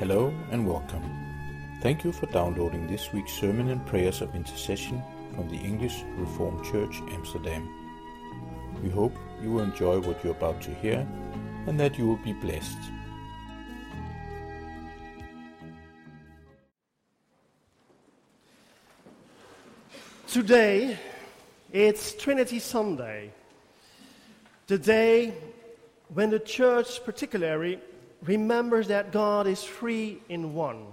Hello and welcome. Thank you for downloading this week's sermon and prayers of intercession from the English Reformed Church Amsterdam. We hope you will enjoy what you're about to hear and that you will be blessed. Today, it's Trinity Sunday, the day when the church, particularly, remembers that God is three in one.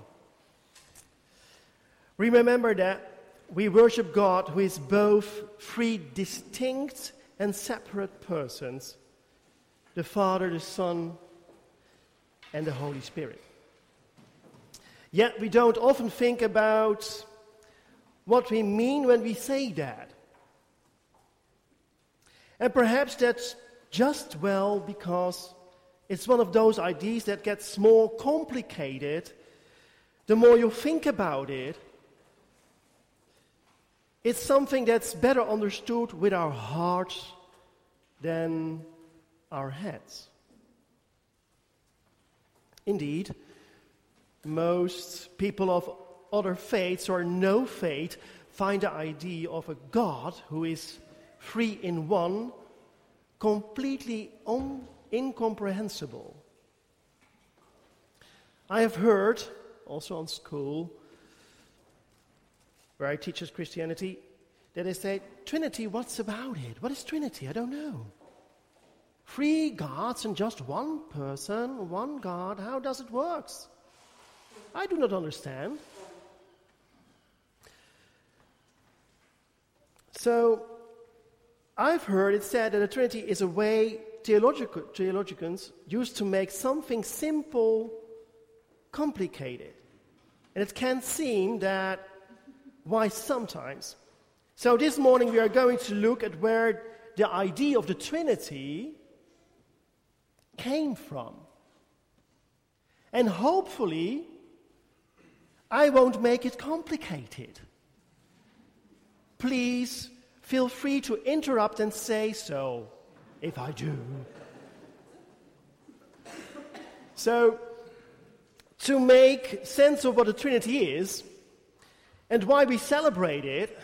Remember that we worship God who is both three distinct and separate persons the Father, the Son, and the Holy Spirit. Yet we don't often think about what we mean when we say that. And perhaps that's just well because it's one of those ideas that gets more complicated the more you think about it. It's something that's better understood with our hearts than our heads. Indeed, most people of other faiths or no faith find the idea of a God who is three in one completely un- incomprehensible. I have heard, also on school, where I teach us Christianity, that they say, Trinity, what's about it? What is Trinity? I don't know. Three gods and just one person, one God, how does it work? I do not understand. So, I've heard it said that the Trinity is a way theologians used to make something simple complicated. And it can seem that why sometimes. So this morning we are going to look at where the idea of the Trinity came from. And hopefully, I won't make it complicated. Please feel free to interrupt and say so if I do. So, to make sense of what the Trinity is and why we celebrate it,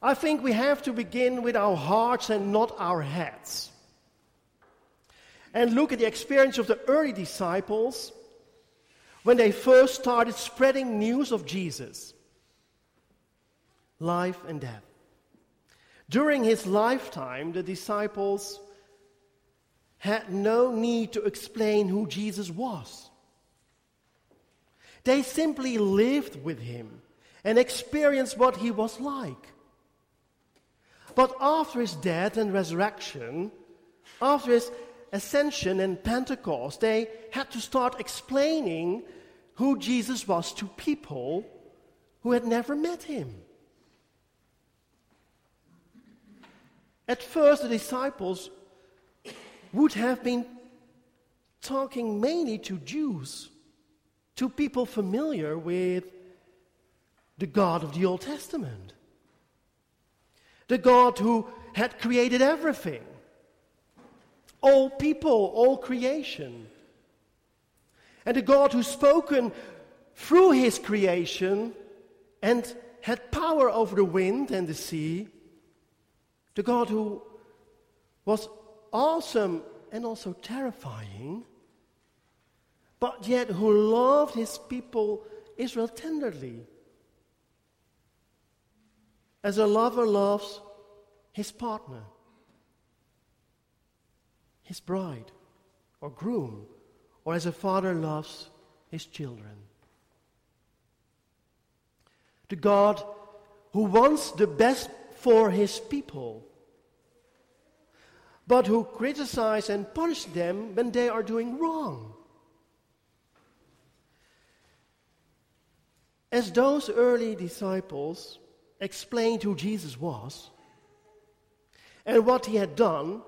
I think we have to begin with our hearts and not our heads. And look at the experience of the early disciples when they first started spreading news of Jesus life and death. During his lifetime, the disciples had no need to explain who Jesus was. They simply lived with him and experienced what he was like. But after his death and resurrection, after his ascension and Pentecost, they had to start explaining who Jesus was to people who had never met him. At first, the disciples would have been talking mainly to Jews, to people familiar with the God of the Old Testament, the God who had created everything, all people, all creation, and the God who spoken through his creation and had power over the wind and the sea the God who was awesome and also terrifying, but yet who loved his people, Israel, tenderly. As a lover loves his partner, his bride or groom, or as a father loves his children. The God who wants the best for his people, but who criticize and punish them when they are doing wrong. As those early disciples explained who Jesus was and what he had done,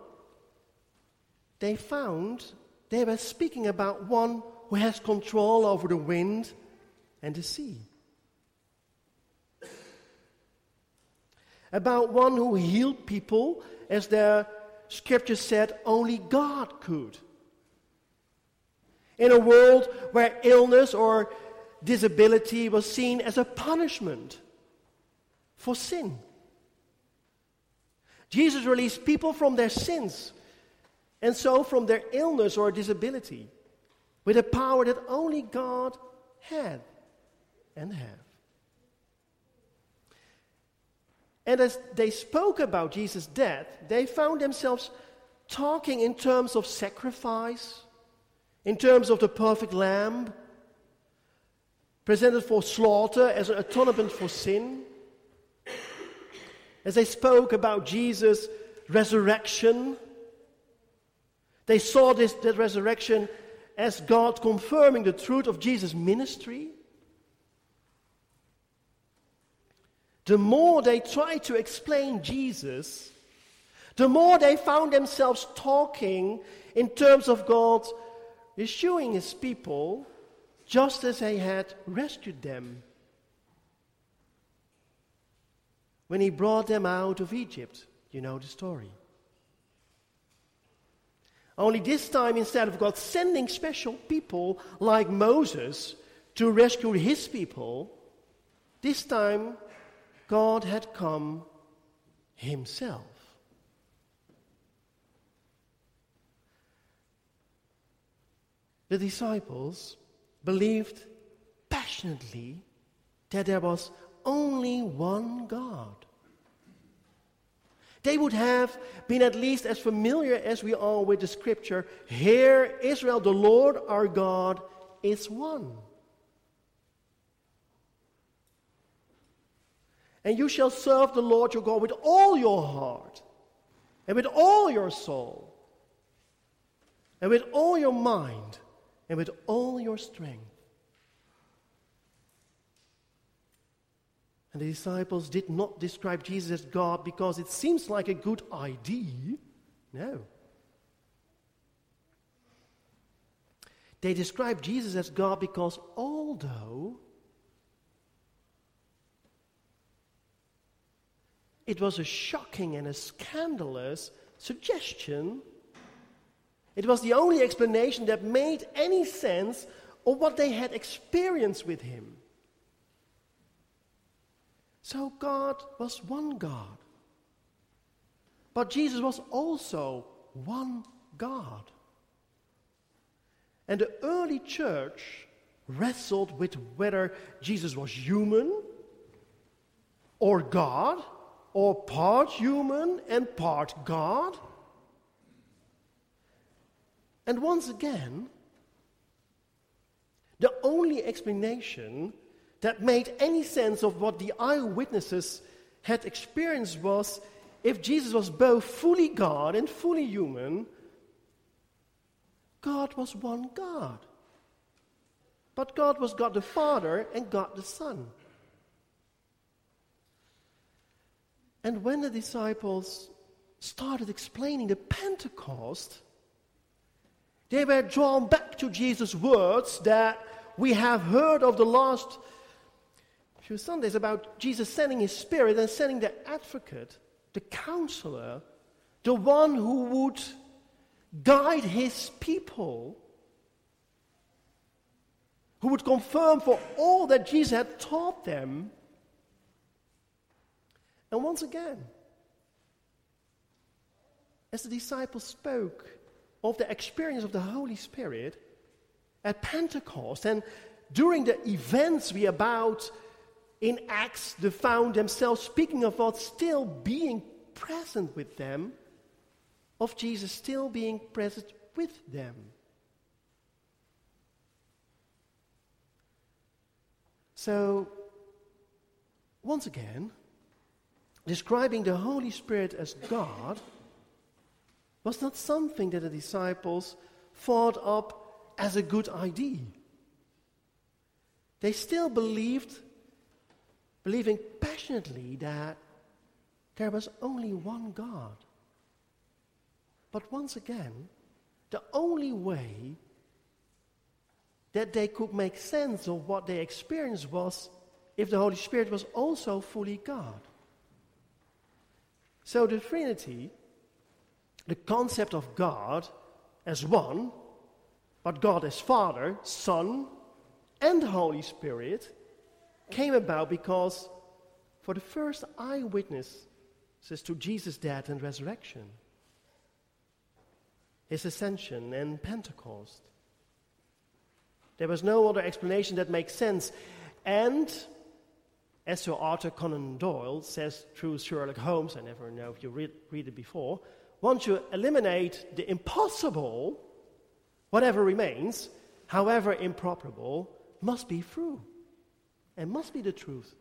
they found they were speaking about one who has control over the wind and the sea. About one who healed people, as the scripture said only God could. in a world where illness or disability was seen as a punishment for sin. Jesus released people from their sins and so from their illness or disability with a power that only God had and have. And as they spoke about Jesus' death, they found themselves talking in terms of sacrifice, in terms of the perfect lamb, presented for slaughter as an atonement for sin. As they spoke about Jesus' resurrection, they saw this that resurrection as God confirming the truth of Jesus' ministry. The more they tried to explain Jesus, the more they found themselves talking in terms of God rescuing his people just as he had rescued them when he brought them out of Egypt. You know the story. Only this time, instead of God sending special people like Moses to rescue his people, this time God had come himself. The disciples believed passionately that there was only one God. They would have been at least as familiar as we are with the scripture Hear, Israel, the Lord our God is one. And you shall serve the Lord your God with all your heart, and with all your soul, and with all your mind, and with all your strength. And the disciples did not describe Jesus as God because it seems like a good idea. No. They described Jesus as God because although it was a shocking and a scandalous suggestion, it was the only explanation that made any sense of what they had experienced with him. So God was one God. But Jesus was also one God. And the early church wrestled with whether Jesus was human or God, or part human and part God. And once again, the only explanation that made any sense of what the eyewitnesses had experienced was if Jesus was both fully God and fully human, God was one God. But God was God the Father and God the Son. And when the disciples started explaining the Pentecost, they were drawn back to Jesus' words that we have heard of the last few Sundays about Jesus sending his Spirit and sending the advocate, the counselor, the one who would guide his people, who would confirm for all that Jesus had taught them. Once again, as the disciples spoke of the experience of the Holy Spirit at Pentecost and during the events we about in Acts, they found themselves speaking of God still being present with them, of Jesus still being present with them. So, once again, describing the Holy Spirit as God was not something that the disciples thought up as a good idea. They still believed believing passionately that there was only one God. But once again, the only way that they could make sense of what they experienced was if the Holy Spirit was also fully God. So the Trinity, the concept of God as one, But God as Father, Son, and Holy Spirit came about because for the first eyewitnesses to Jesus' death and resurrection, his ascension and Pentecost. There was no other explanation that makes sense. And as Sir Arthur Conan Doyle says through Sherlock Holmes, I never know if you read, read it before, once you eliminate the impossible, whatever remains, however improbable, must be true and must be the truth.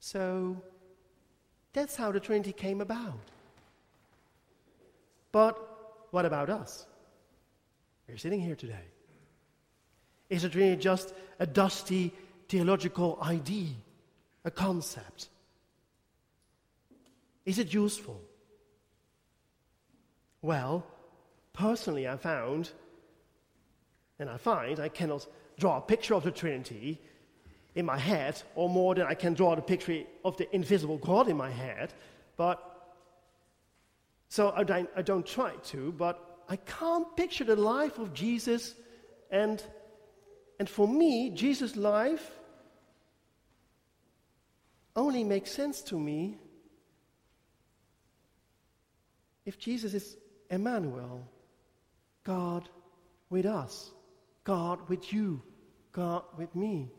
So that's how the Trinity came about. But what about us? We're sitting here today. Is the Trinity just a dusty theological idea, a concept? Is it useful? Well, personally, I found, and I find, I cannot draw a picture of the Trinity in my head, or more than I can draw the picture of the invisible God in my head. But so I don't, I don't try to, but I can't picture the life of Jesus. And, and for me, Jesus' life only makes sense to me if Jesus is Emmanuel, God with us, God with you, God with me.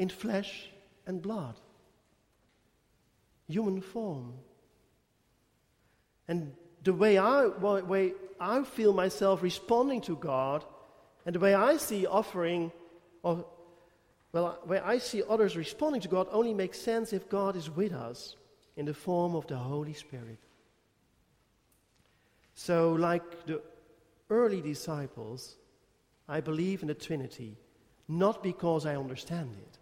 in flesh and blood, human form. And the way I, way I feel myself responding to God, and the way I see offering, or well, way I see others responding to God only makes sense if God is with us in the form of the Holy Spirit. So, like the early disciples, I believe in the Trinity, not because I understand it,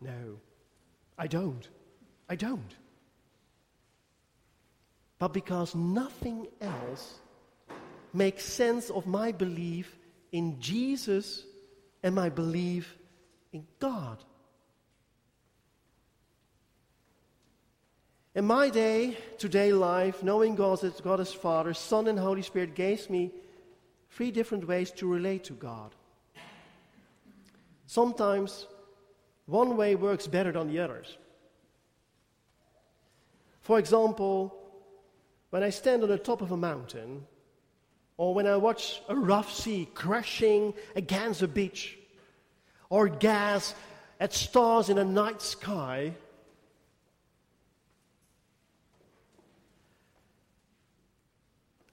no, I don't. I don't. But because nothing else makes sense of my belief in Jesus and my belief in God. In my day, today life, knowing God as God as Father, Son, and Holy Spirit gave me three different ways to relate to God. Sometimes one way works better than the others. For example, when I stand on the top of a mountain, or when I watch a rough sea crashing against a beach, or gaze at stars in a night sky,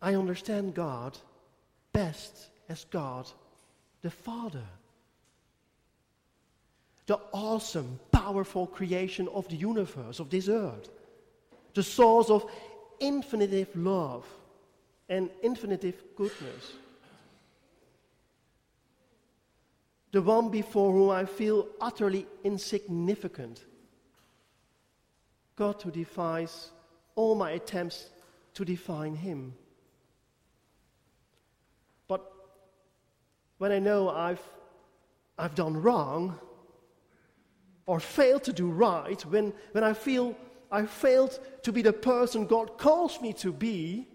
I understand God best as God the Father. The awesome, powerful creation of the universe, of this earth, the source of infinitive love and infinitive goodness. The one before whom I feel utterly insignificant. God who defies all my attempts to define Him. But when I know I've, I've done wrong, or failed to do right, when, when I feel I failed to be the person God calls me to be,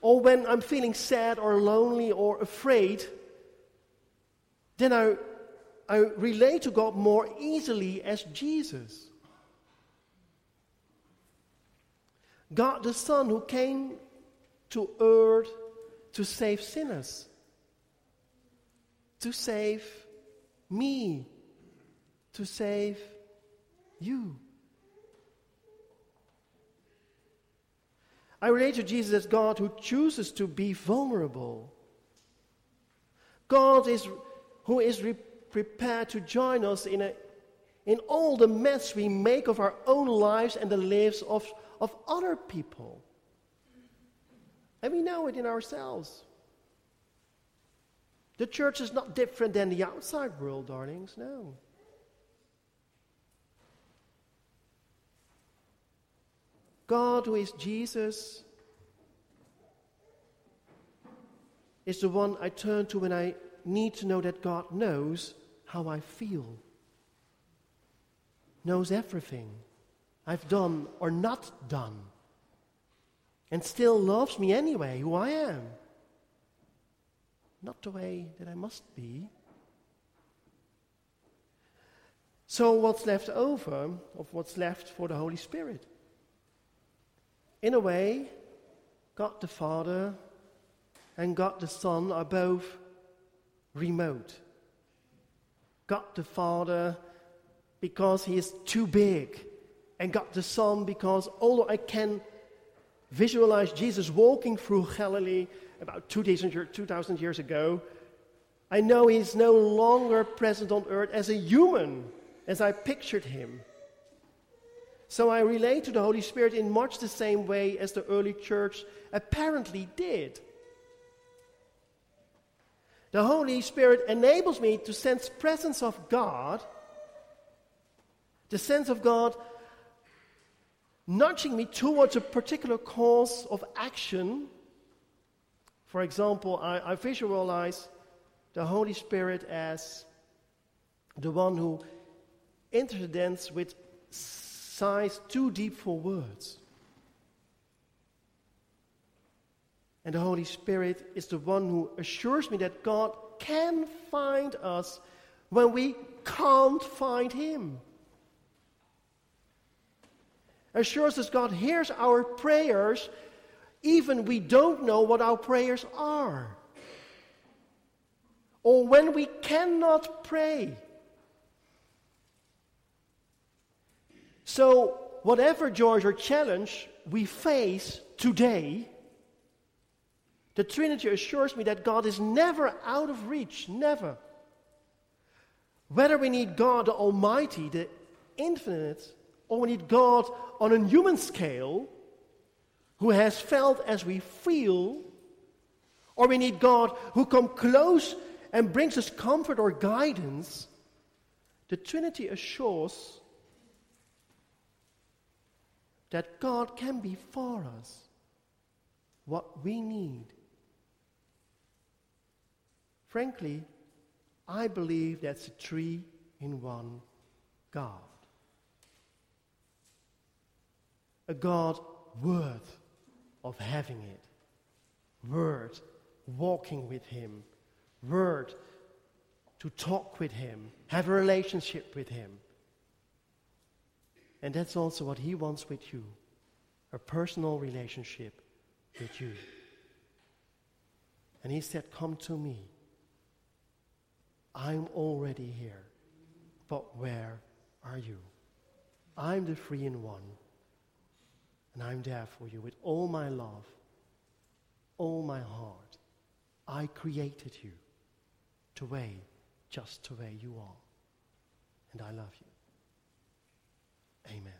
or when I'm feeling sad or lonely or afraid, then I, I relate to God more easily as Jesus. God the Son who came to earth to save sinners, to save me to save you. I relate to Jesus as God who chooses to be vulnerable. God is who is re- prepared to join us in, a, in all the mess we make of our own lives and the lives of, of other people. And we know it in ourselves. The church is not different than the outside world, darlings. No. God, who is Jesus, is the one I turn to when I need to know that God knows how I feel, knows everything I've done or not done, and still loves me anyway, who I am. Not the way that I must be. So, what's left over of what's left for the Holy Spirit? In a way, God the Father and God the Son are both remote. God the Father because he is too big, and God the Son because although I can visualize Jesus walking through Galilee about 2,000 years ago, I know he's no longer present on earth as a human as I pictured him. So I relate to the Holy Spirit in much the same way as the early church apparently did. The Holy Spirit enables me to sense presence of God, the sense of God nudging me towards a particular course of action. For example, I, I visualize the Holy Spirit as the one who intercedes with sighs too deep for words. And the Holy Spirit is the one who assures me that God can find us when we can't find Him. Assures us God hears our prayers even we don't know what our prayers are. Or when we cannot pray. So, whatever George or challenge we face today, the Trinity assures me that God is never out of reach, never. Whether we need God the Almighty, the infinite, or we need God on a human scale, who has felt as we feel, or we need God who comes close and brings us comfort or guidance, the Trinity assures that God can be for us what we need. Frankly, I believe that's a three in one God. A God worth of having it, worth walking with Him, worth to talk with Him, have a relationship with Him. And that's also what He wants with you a personal relationship with you. And He said, Come to me. I'm already here. But where are you? I'm the three in one. And I'm there for you with all my love, all my heart. I created you to way just the way you are. And I love you. Amen.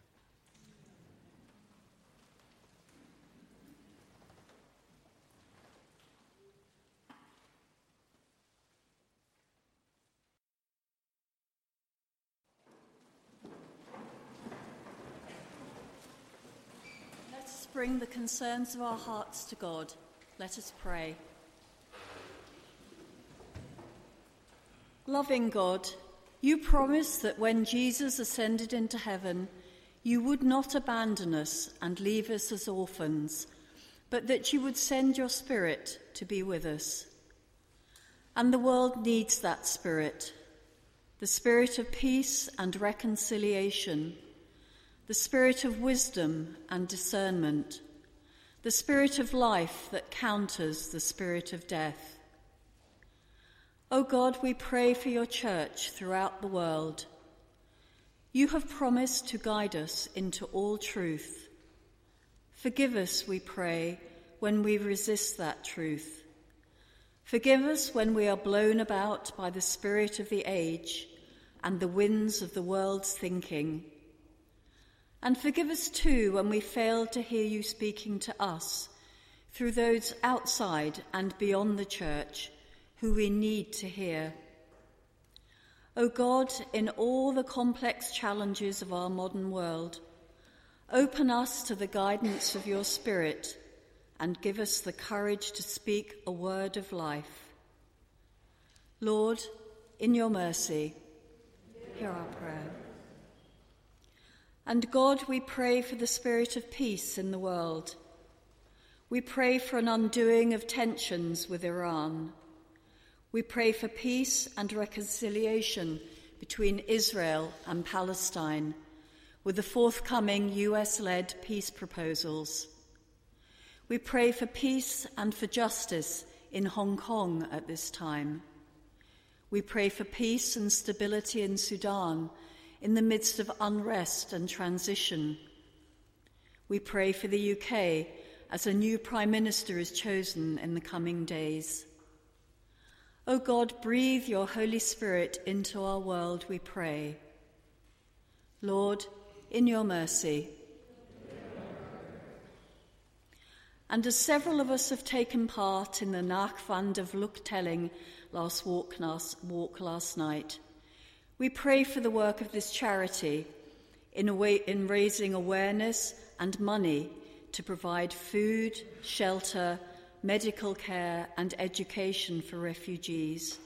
Let us bring the concerns of our hearts to God. Let us pray. Loving God, you promised that when Jesus ascended into heaven, you would not abandon us and leave us as orphans, but that you would send your Spirit to be with us. And the world needs that Spirit the Spirit of peace and reconciliation, the Spirit of wisdom and discernment, the Spirit of life that counters the Spirit of death. O God, we pray for your church throughout the world. You have promised to guide us into all truth. Forgive us, we pray, when we resist that truth. Forgive us when we are blown about by the spirit of the age and the winds of the world's thinking. And forgive us too when we fail to hear you speaking to us through those outside and beyond the church who we need to hear. O God, in all the complex challenges of our modern world, open us to the guidance of your Spirit and give us the courage to speak a word of life. Lord, in your mercy, hear our prayer. And God, we pray for the spirit of peace in the world. We pray for an undoing of tensions with Iran. We pray for peace and reconciliation between Israel and Palestine with the forthcoming US led peace proposals. We pray for peace and for justice in Hong Kong at this time. We pray for peace and stability in Sudan in the midst of unrest and transition. We pray for the UK as a new Prime Minister is chosen in the coming days. O God, breathe your Holy Spirit into our world, we pray. Lord, in your mercy. And as several of us have taken part in the Nacht van de Vluchteling last walk, last walk last night, we pray for the work of this charity in, way, in raising awareness and money to provide food, shelter, medical care, and education for refugees.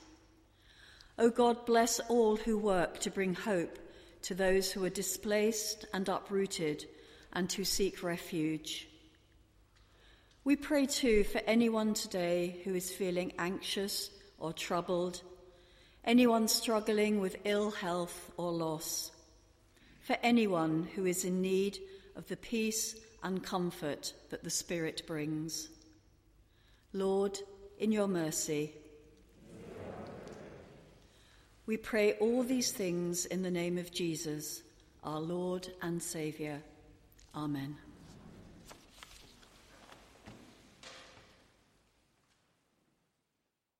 O oh God, bless all who work to bring hope to those who are displaced and uprooted and who seek refuge. We pray too for anyone today who is feeling anxious or troubled anyone struggling with ill health or loss, for anyone who is in need of the peace and comfort that the Spirit brings. Lord, in your mercy, we pray all these things in the name of Jesus, our Lord and Saviour. Amen.